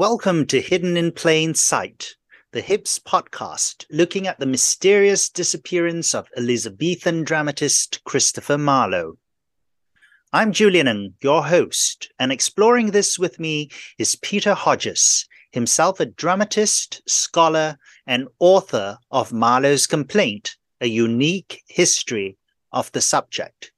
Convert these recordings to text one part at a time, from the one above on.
Welcome to Hidden in Plain Sight, the HIPS podcast looking at the mysterious disappearance of Elizabethan dramatist Christopher Marlowe. I'm Julian, your host, and exploring this with me is Peter Hodges, himself a dramatist, scholar, and author of Marlowe's Complaint, a unique history of the subject.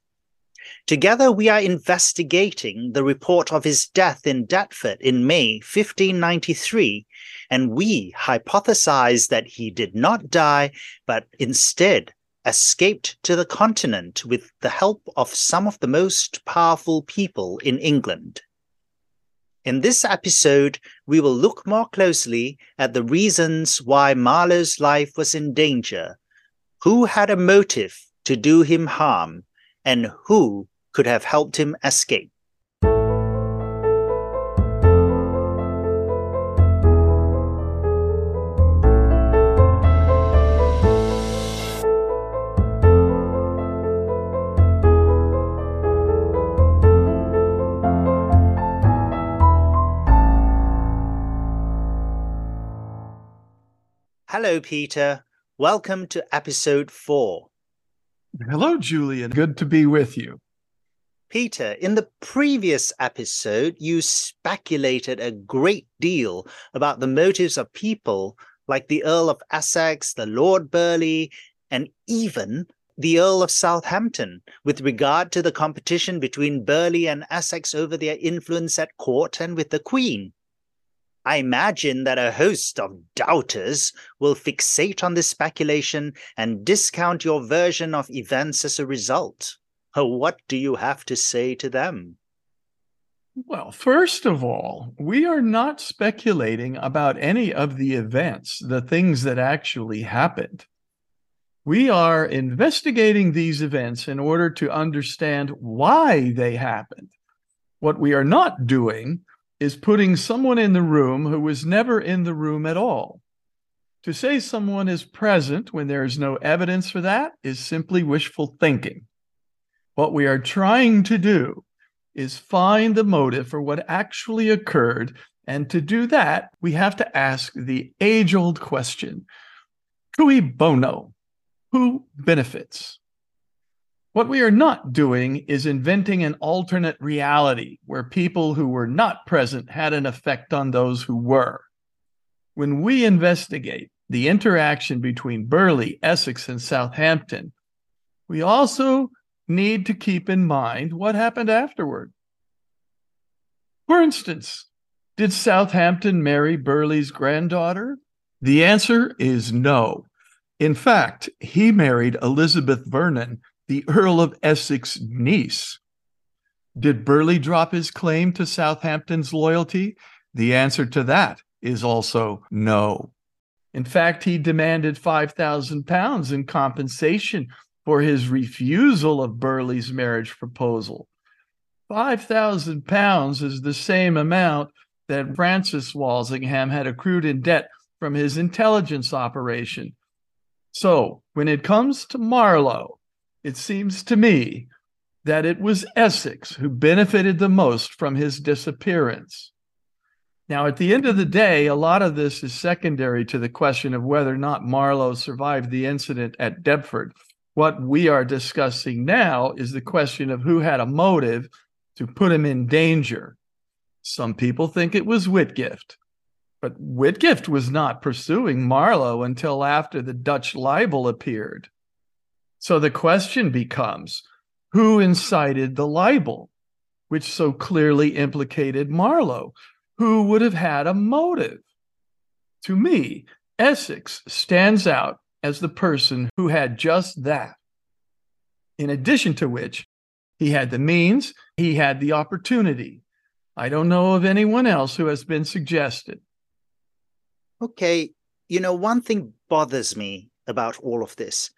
Together, we are investigating the report of his death in Deptford in May 1593, and we hypothesize that he did not die, but instead escaped to the continent with the help of some of the most powerful people in England. In this episode, we will look more closely at the reasons why Marlowe's life was in danger, who had a motive to do him harm, and who could have helped him escape. Hello, Peter. Welcome to episode four. Hello, Julian. Good to be with you. Peter, in the previous episode, you speculated a great deal about the motives of people like the Earl of Essex, the Lord Burleigh, and even the Earl of Southampton with regard to the competition between Burleigh and Essex over their influence at court and with the Queen. I imagine that a host of doubters will fixate on this speculation and discount your version of events as a result. What do you have to say to them? Well, first of all, we are not speculating about any of the events, the things that actually happened. We are investigating these events in order to understand why they happened. What we are not doing is putting someone in the room who was never in the room at all. To say someone is present when there is no evidence for that is simply wishful thinking. What we are trying to do is find the motive for what actually occurred. And to do that, we have to ask the age old question cui bono? Who benefits? What we are not doing is inventing an alternate reality where people who were not present had an effect on those who were. When we investigate the interaction between Burleigh, Essex, and Southampton, we also need to keep in mind what happened afterward. For instance, did Southampton marry Burleigh's granddaughter? The answer is no. In fact, he married Elizabeth Vernon, the Earl of Essex's niece. Did Burleigh drop his claim to Southampton's loyalty? The answer to that is also no. In fact, he demanded 5,000 pounds in compensation for his refusal of Burleigh's marriage proposal. 5,000 pounds is the same amount that Francis Walsingham had accrued in debt from his intelligence operation. So, when it comes to Marlowe, it seems to me that it was Essex who benefited the most from his disappearance. Now, at the end of the day, a lot of this is secondary to the question of whether or not Marlowe survived the incident at Deptford. What we are discussing now is the question of who had a motive to put him in danger. Some people think it was Whitgift, but Whitgift was not pursuing Marlowe until after the Dutch libel appeared. So the question becomes who incited the libel, which so clearly implicated Marlowe? Who would have had a motive? To me, Essex stands out as the person who had just that. In addition to which, he had the means, he had the opportunity. I don't know of anyone else who has been suggested. Okay, you know, one thing bothers me about all of this.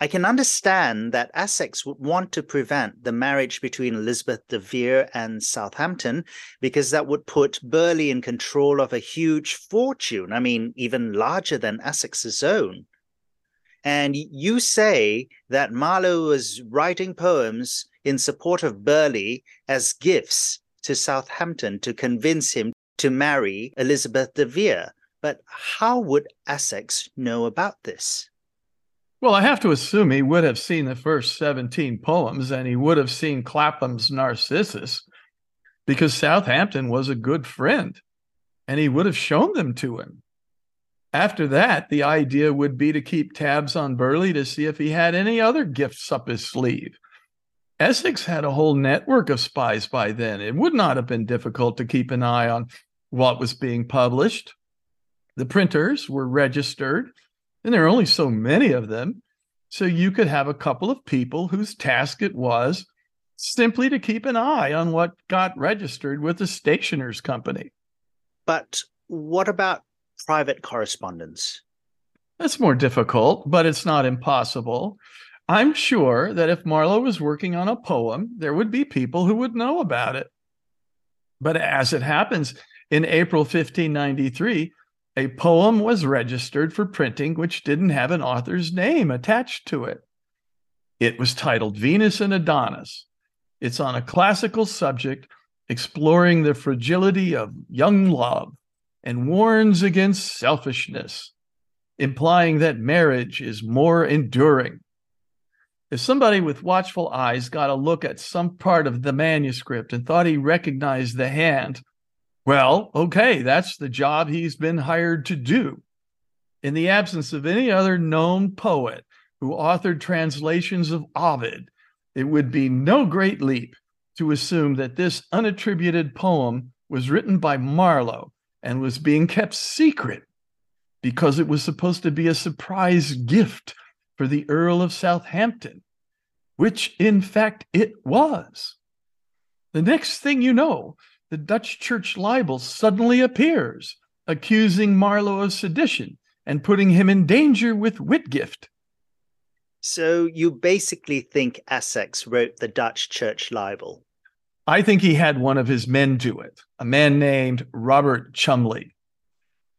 I can understand that Essex would want to prevent the marriage between Elizabeth de Vere and Southampton because that would put Burleigh in control of a huge fortune. I mean, even larger than Essex's own. And you say that Marlowe was writing poems in support of Burleigh as gifts to Southampton to convince him to marry Elizabeth de Vere. But how would Essex know about this? Well, I have to assume he would have seen the first 17 poems and he would have seen Clapham's Narcissus because Southampton was a good friend and he would have shown them to him. After that, the idea would be to keep tabs on Burleigh to see if he had any other gifts up his sleeve. Essex had a whole network of spies by then. It would not have been difficult to keep an eye on what was being published. The printers were registered and there are only so many of them. So you could have a couple of people whose task it was simply to keep an eye on what got registered with the stationer's company. But what about private correspondence? That's more difficult, but it's not impossible. I'm sure that if Marlowe was working on a poem, there would be people who would know about it. But as it happens, in April 1593, a poem was registered for printing which didn't have an author's name attached to it. It was titled Venus and Adonis. It's on a classical subject exploring the fragility of young love and warns against selfishness, implying that marriage is more enduring. If somebody with watchful eyes got a look at some part of the manuscript and thought he recognized the hand, well, okay, that's the job he's been hired to do. In the absence of any other known poet who authored translations of Ovid, it would be no great leap to assume that this unattributed poem was written by Marlowe and was being kept secret because it was supposed to be a surprise gift for the Earl of Southampton, which in fact it was. The next thing you know, the Dutch church libel suddenly appears, accusing Marlowe of sedition and putting him in danger with Whitgift. So you basically think Essex wrote the Dutch church libel? I think he had one of his men do it, a man named Robert Chumley.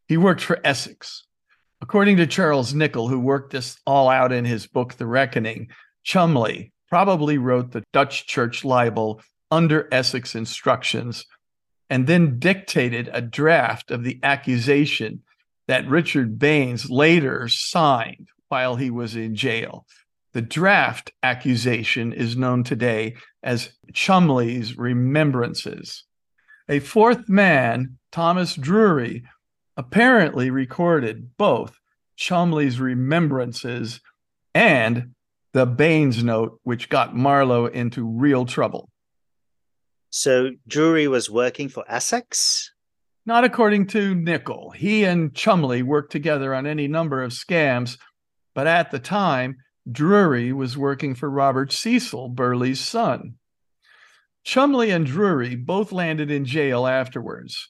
He worked for Essex. According to Charles Nicholl, who worked this all out in his book, The Reckoning, Chumley probably wrote the Dutch church libel under Essex instructions and then dictated a draft of the accusation that Richard Baines later signed while he was in jail. The draft accusation is known today as Chumley's Remembrances. A fourth man, Thomas Drury, apparently recorded both Chumley's Remembrances and the Baines note, which got Marlowe into real trouble. So Drury was working for Essex? Not according to Nicholl. He and Chumley worked together on any number of scams, but at the time, Drury was working for Robert Cecil, Burleigh's son. Cholmondeley and Drury both landed in jail afterwards.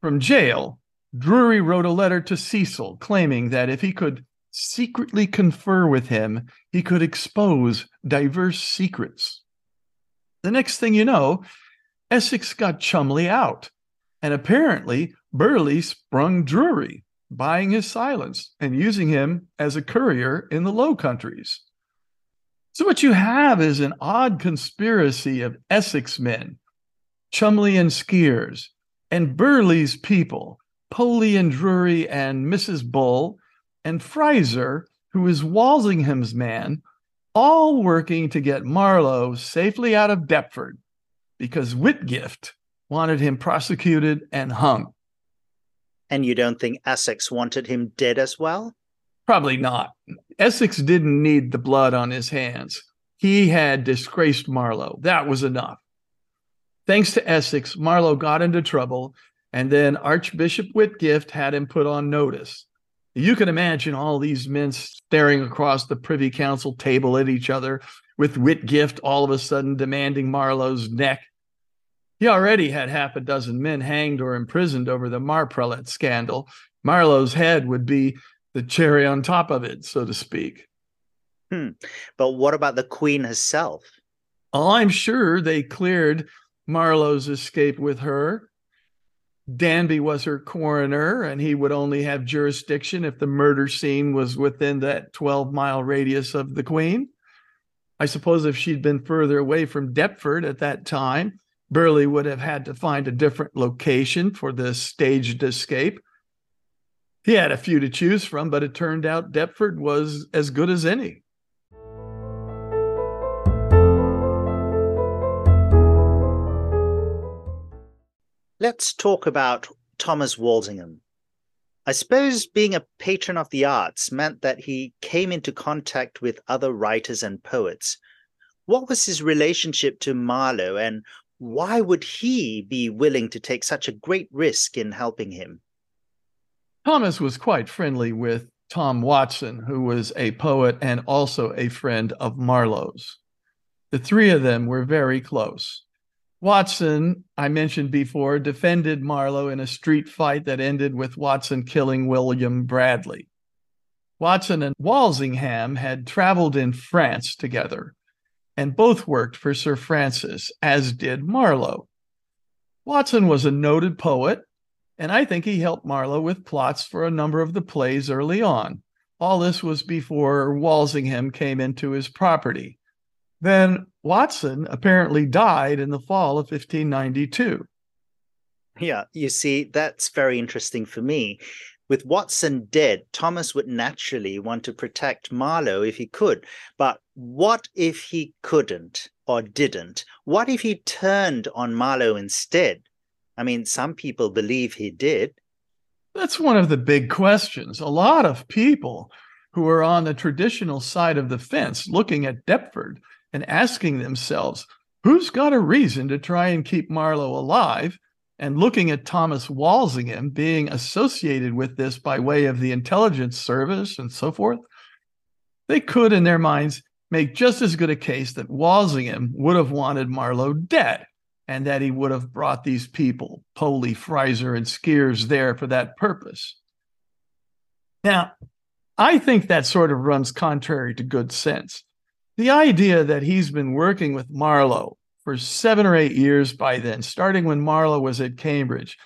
From jail, Drury wrote a letter to Cecil claiming that if he could secretly confer with him, he could expose diverse secrets. The next thing you know, Essex got Cholmondeley out. And apparently, Burleigh sprung Drury, buying his silence and using him as a courier in the Low Countries. So, what you have is an odd conspiracy of Essex men, Chumley and Skeres, and Burleigh's people, Poley and Drury and Mrs. Bull, and Fraser, who is Walsingham's man, all working to get Marlowe safely out of Deptford because Whitgift wanted him prosecuted and hung. And you don't think Essex wanted him dead as well? Probably not. Essex didn't need the blood on his hands. He had disgraced Marlowe. That was enough. Thanks to Essex, Marlowe got into trouble, and then Archbishop Whitgift had him put on notice. You can imagine all these men staring across the Privy Council table at each other, with Whitgift all of a sudden demanding Marlowe's neck. He already had half a dozen men hanged or imprisoned over the Marprelate scandal. Marlowe's head would be the cherry on top of it, so to speak. Hmm. But what about the Queen herself? Oh, I'm sure they cleared Marlowe's escape with her. Danby was her coroner, and he would only have jurisdiction if the murder scene was within that 12 mile radius of the Queen. I suppose if she'd been further away from Deptford at that time, Burleigh would have had to find a different location for this staged escape. He had a few to choose from, but it turned out Deptford was as good as any. Let's talk about Thomas Walsingham. I suppose being a patron of the arts meant that he came into contact with other writers and poets. What was his relationship to Marlowe, and why would he be willing to take such a great risk in helping him? Thomas was quite friendly with Tom Watson, who was a poet and also a friend of Marlowe's. The three of them were very close. Watson, I mentioned before, defended Marlowe in a street fight that ended with Watson killing William Bradley. Watson and Walsingham had traveled in France together, and both worked for Sir Francis, as did Marlowe. Watson was a noted poet, and I think he helped Marlowe with plots for a number of the plays early on. All this was before Walsingham came into his property. Then Watson apparently died in the fall of 1592. Yeah, you see, that's very interesting for me. With Watson dead, Thomas would naturally want to protect Marlowe if he could. But what if he couldn't or didn't? What if he turned on Marlowe instead? I mean, some people believe he did. That's one of the big questions. A lot of people who are on the traditional side of the fence looking at Deptford and asking themselves, who's got a reason to try and keep Marlowe alive? And looking at Thomas Walsingham being associated with this by way of the intelligence service and so forth, they could, in their minds, make just as good a case that Walsingham would have wanted Marlowe dead and that he would have brought these people, Poley, Fraser, and Skeres, there for that purpose. Now, I think that sort of runs contrary to good sense. The idea that he's been working with Marlowe for seven or eight years by then, starting when Marlowe was at Cambridge,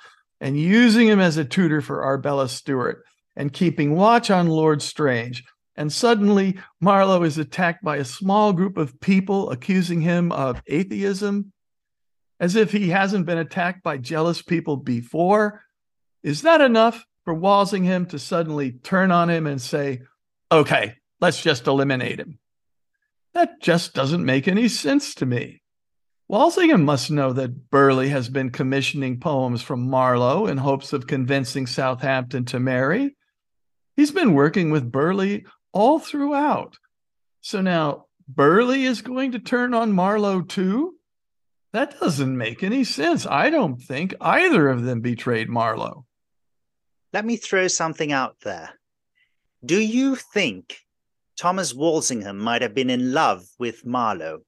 and using him as a tutor for Arbella Stuart and keeping watch on Lord Strange. And suddenly, Marlowe is attacked by a small group of people accusing him of atheism, as if he hasn't been attacked by jealous people before. Is that enough for Walsingham to suddenly turn on him and say, okay, let's just eliminate him? That just doesn't make any sense to me. Walsingham must know that Burleigh has been commissioning poems from Marlowe in hopes of convincing Southampton to marry. He's been working with Burleigh all throughout. So now Burleigh is going to turn on Marlowe too? That doesn't make any sense. I don't think either of them betrayed Marlowe. Let me throw something out there. Do you think Thomas Walsingham might have been in love with Marlowe.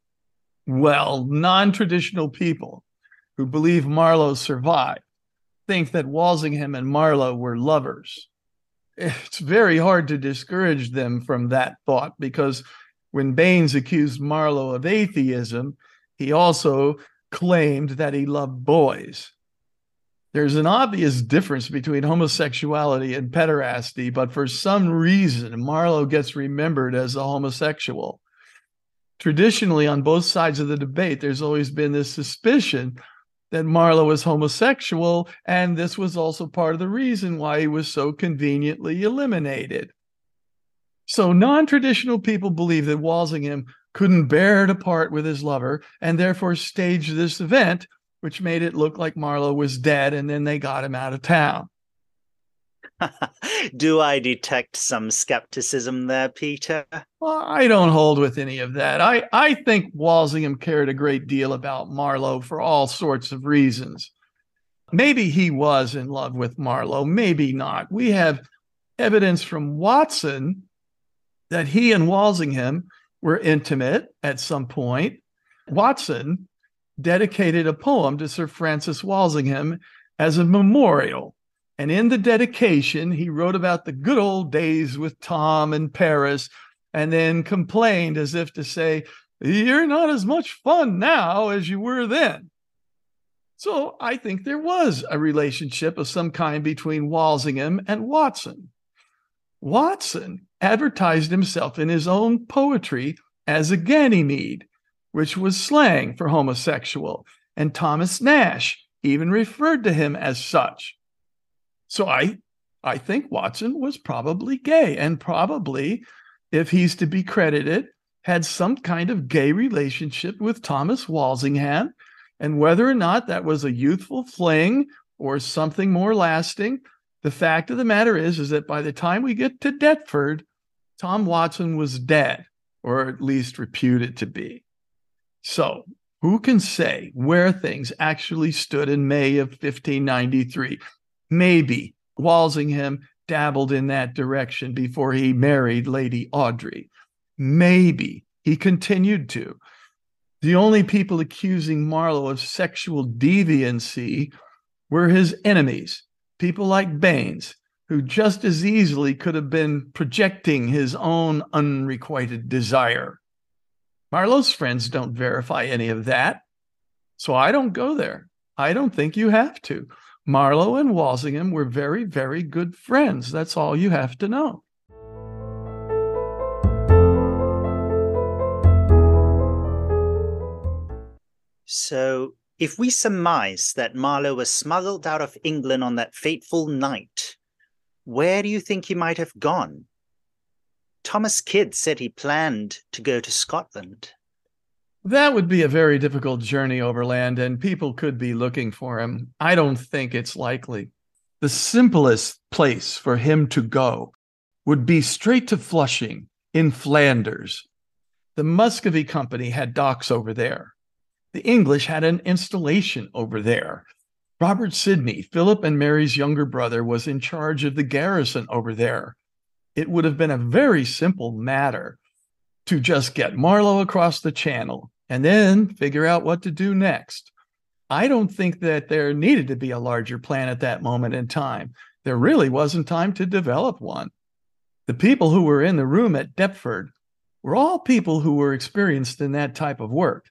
Well, non traditional people who believe Marlowe survived think that Walsingham and Marlowe were lovers. It's very hard to discourage them from that thought because when Baines accused Marlowe of atheism, he also claimed that he loved boys. There's an obvious difference between homosexuality and pederasty, but for some reason, Marlowe gets remembered as a homosexual. Traditionally, on both sides of the debate, there's always been this suspicion that Marlowe was homosexual, and this was also part of the reason why he was so conveniently eliminated. So, non traditional people believe that Walsingham couldn't bear to part with his lover and therefore staged this event which made it look like Marlowe was dead, and then they got him out of town. Do I detect some skepticism there, Peter? Well, I don't hold with any of that. I, I think Walsingham cared a great deal about Marlowe for all sorts of reasons. Maybe he was in love with Marlowe, maybe not. We have evidence from Watson that he and Walsingham were intimate at some point. Watson dedicated a poem to Sir Francis Walsingham as a memorial. And in the dedication, he wrote about the good old days with Tom in Paris and then complained as if to say, You're not as much fun now as you were then. So I think there was a relationship of some kind between Walsingham and Watson. Watson advertised himself in his own poetry as a Ganymede, which was slang for homosexual. and Thomas Nashe even referred to him as such. So I I think Watson was probably gay and probably if he's to be credited had some kind of gay relationship with Thomas Walsingham and whether or not that was a youthful fling or something more lasting the fact of the matter is is that by the time we get to Deptford Tom Watson was dead or at least reputed to be so who can say where things actually stood in May of 1593? Maybe Walsingham dabbled in that direction before he married Lady Audrey. Maybe he continued to. The only people accusing Marlowe of sexual deviancy were his enemies, people like Baines, who just as easily could have been projecting his own unrequited desire. Marlowe's friends don't verify any of that. So I don't go there. I don't think you have to. Marlowe and Walsingham were very, very good friends. That's all you have to know. So, if we surmise that Marlowe was smuggled out of England on that fateful night, where do you think he might have gone? Thomas Kyd said he planned to go to Scotland. That would be a very difficult journey overland, and people could be looking for him. I don't think it's likely. The simplest place for him to go would be straight to Flushing in Flanders. The Muscovy Company had docks over there. The English had an installation over there. Robert Sidney, Philip and Mary's younger brother, was in charge of the garrison over there. It would have been a very simple matter to just get Marlowe across the channel and then figure out what to do next. I don't think that there needed to be a larger plan at that moment in time. There really wasn't time to develop one. The people who were in the room at Deptford were all people who were experienced in that type of work.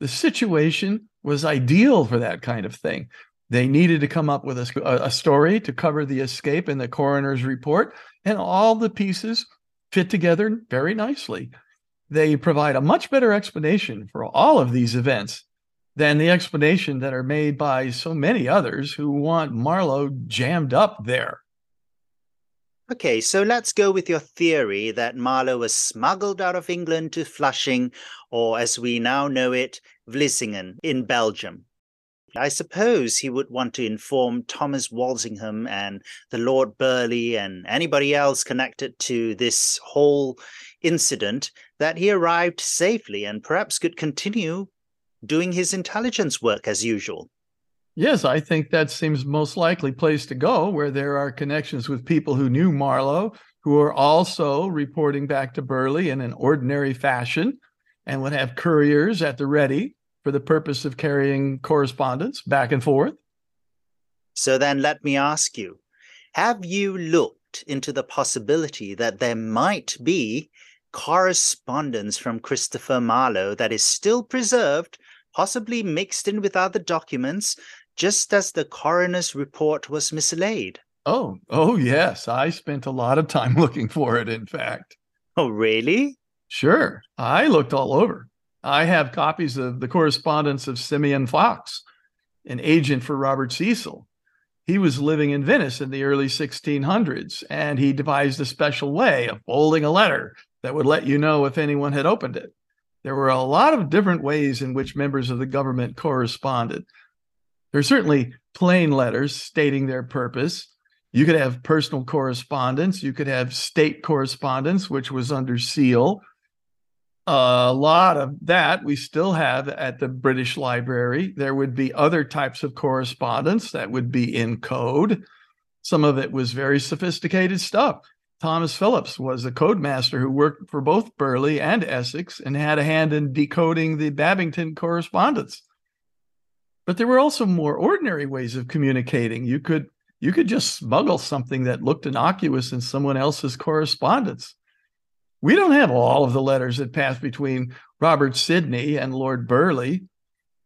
The situation was ideal for that kind of thing. They needed to come up with a, a story to cover the escape in the coroner's report, and all the pieces fit together very nicely they provide a much better explanation for all of these events than the explanation that are made by so many others who want Marlowe jammed up there. Okay, so let's go with your theory that Marlowe was smuggled out of England to Flushing, or as we now know it, Vlissingen in Belgium. I suppose he would want to inform Thomas Walsingham and the Lord Burleigh and anybody else connected to this whole incident that he arrived safely and perhaps could continue doing his intelligence work as usual. Yes, I think that seems most likely place to go where there are connections with people who knew Marlowe, who are also reporting back to Burleigh in an ordinary fashion and would have couriers at the ready for the purpose of carrying correspondence back and forth. So then let me ask you have you looked into the possibility that there might be correspondence from Christopher Marlowe that is still preserved, possibly mixed in with other documents, just as the coroner's report was mislaid? Oh, oh, yes. I spent a lot of time looking for it, in fact. Oh, really? Sure. I looked all over. I have copies of the correspondence of Simeon Fox, an agent for Robert Cecil. He was living in Venice in the early 1600s, and he devised a special way of folding a letter that would let you know if anyone had opened it. There were a lot of different ways in which members of the government corresponded. There There's certainly plain letters stating their purpose. You could have personal correspondence. You could have state correspondence, which was under seal a lot of that we still have at the British Library. There would be other types of correspondence that would be in code. Some of it was very sophisticated stuff. Thomas Phelippes was a codemaster who worked for both Burleigh and Essex and had a hand in decoding the Babington correspondence. But there were also more ordinary ways of communicating. You could you could just smuggle something that looked innocuous in someone else's correspondence. We don't have all of the letters that passed between Robert Sidney and Lord Burleigh.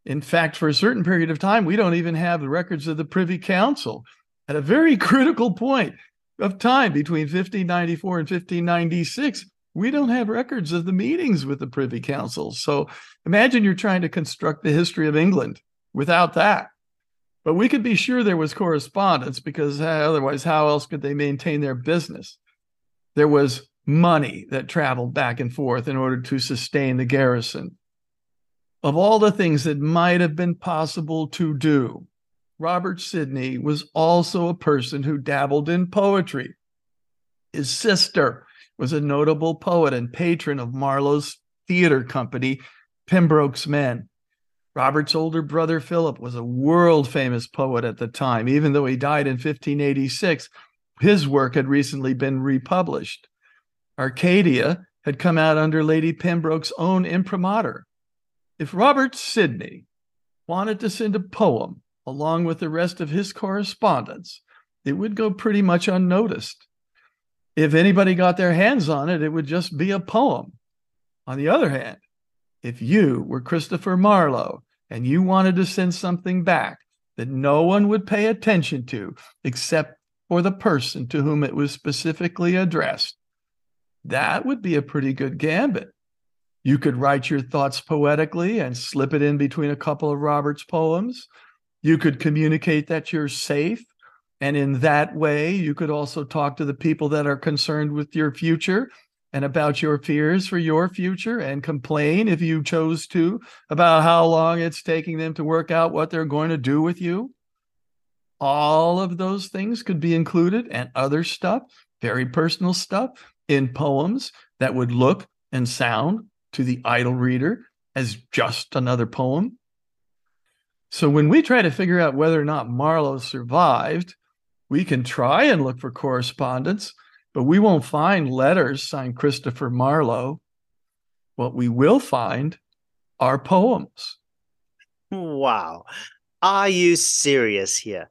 In fact, for a certain period of time, we don't even have the records of the Privy Council. At a very critical point of time between 1594 and 1596, we don't have records of the meetings with the Privy Council. So imagine you're trying to construct the history of England without that. But we could be sure there was correspondence because uh, otherwise, how else could they maintain their business? There was money that traveled back and forth in order to sustain the garrison. Of all the things that might have been possible to do, Robert Sidney was also a person who dabbled in poetry. His sister was a notable poet and patron of Marlowe's theater company, Pembroke's Men. Robert's older brother Philip was a world famous poet at the time. Even though he died in 1586, his work had recently been republished. Arcadia had come out under Lady Pembroke's own imprimatur. If Robert Sidney wanted to send a poem along with the rest of his correspondence, it would go pretty much unnoticed. If anybody got their hands on it, it would just be a poem. On the other hand, if you were Christopher Marlowe and you wanted to send something back that no one would pay attention to except for the person to whom it was specifically addressed, that would be a pretty good gambit. You could write your thoughts poetically and slip it in between a couple of Robert's poems. You could communicate that you're safe. And in that way, you could also talk to the people that are concerned with your future and about your fears for your future and complain if you chose to about how long it's taking them to work out what they're going to do with you. All of those things could be included and other stuff, very personal stuff in poems that would look and sound to the idle reader as just another poem. So when we try to figure out whether or not Marlowe survived, we can try and look for correspondence but we won't find letters signed Christopher Marlowe. What we will find are poems. Wow. Are you serious here?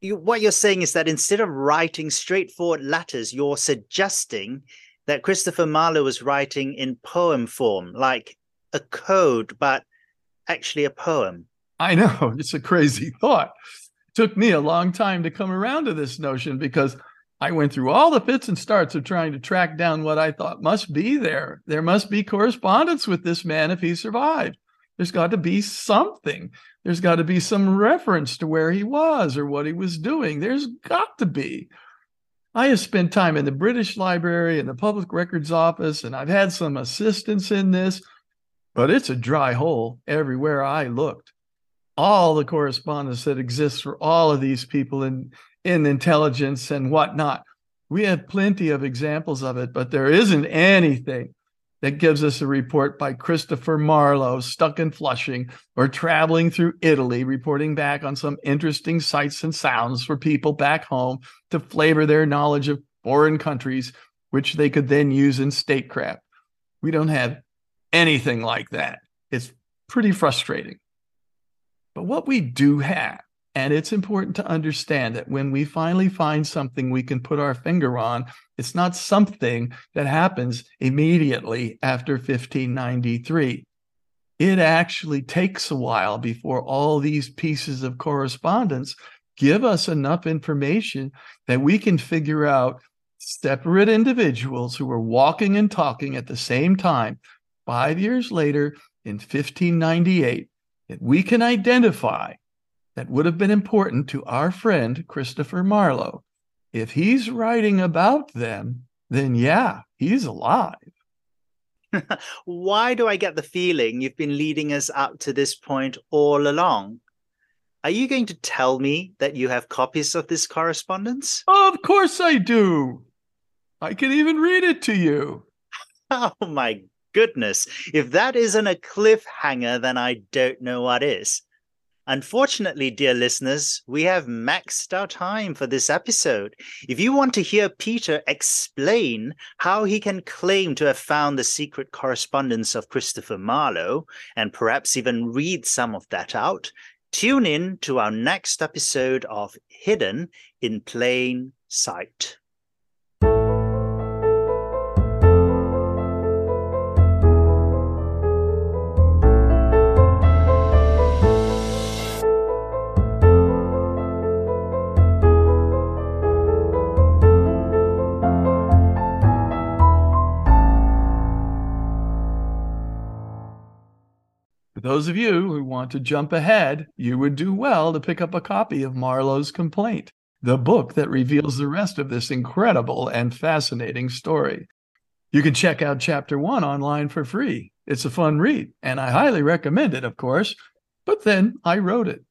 You, what you're saying is that instead of writing straightforward letters, you're suggesting that Christopher Marlowe was writing in poem form, like a code, but actually a poem. I know. It's a crazy thought. It took me a long time to come around to this notion because I went through all the fits and starts of trying to track down what I thought must be there. There must be correspondence with this man if he survived. There's got to be something. There's got to be some reference to where he was or what he was doing. There's got to be. I have spent time in the British Library and the Public Records Office, and I've had some assistance in this, but it's a dry hole everywhere I looked. All the correspondence that exists for all of these people in in intelligence and whatnot. We have plenty of examples of it, but there isn't anything that gives us a report by Christopher Marlowe stuck in Flushing or traveling through Italy, reporting back on some interesting sights and sounds for people back home to flavor their knowledge of foreign countries, which they could then use in statecraft. We don't have anything like that. It's pretty frustrating. But what we do have and it's important to understand that when we finally find something we can put our finger on, it's not something that happens immediately after 1593. It actually takes a while before all these pieces of correspondence give us enough information that we can figure out separate individuals who were walking and talking at the same time five years later in 1598 that we can identify that would have been important to our friend Christopher Marlowe. If he's writing about them, then yeah, he's alive. Why do I get the feeling you've been leading us up to this point all along? Are you going to tell me that you have copies of this correspondence? Of course I do. I can even read it to you. Oh my goodness. If that isn't a cliffhanger, then I don't know what is. Unfortunately, dear listeners, we have maxed our time for this episode. If you want to hear Peter explain how he can claim to have found the secret correspondence of Christopher Marlowe, and perhaps even read some of that out, tune in to our next episode of Hidden in Plain Sight. those of you who want to jump ahead, you would do well to pick up a copy of Marlowe's Complaint, the book that reveals the rest of this incredible and fascinating story. You can check out chapter one online for free. It's a fun read, and I highly recommend it, of course. But then I wrote it.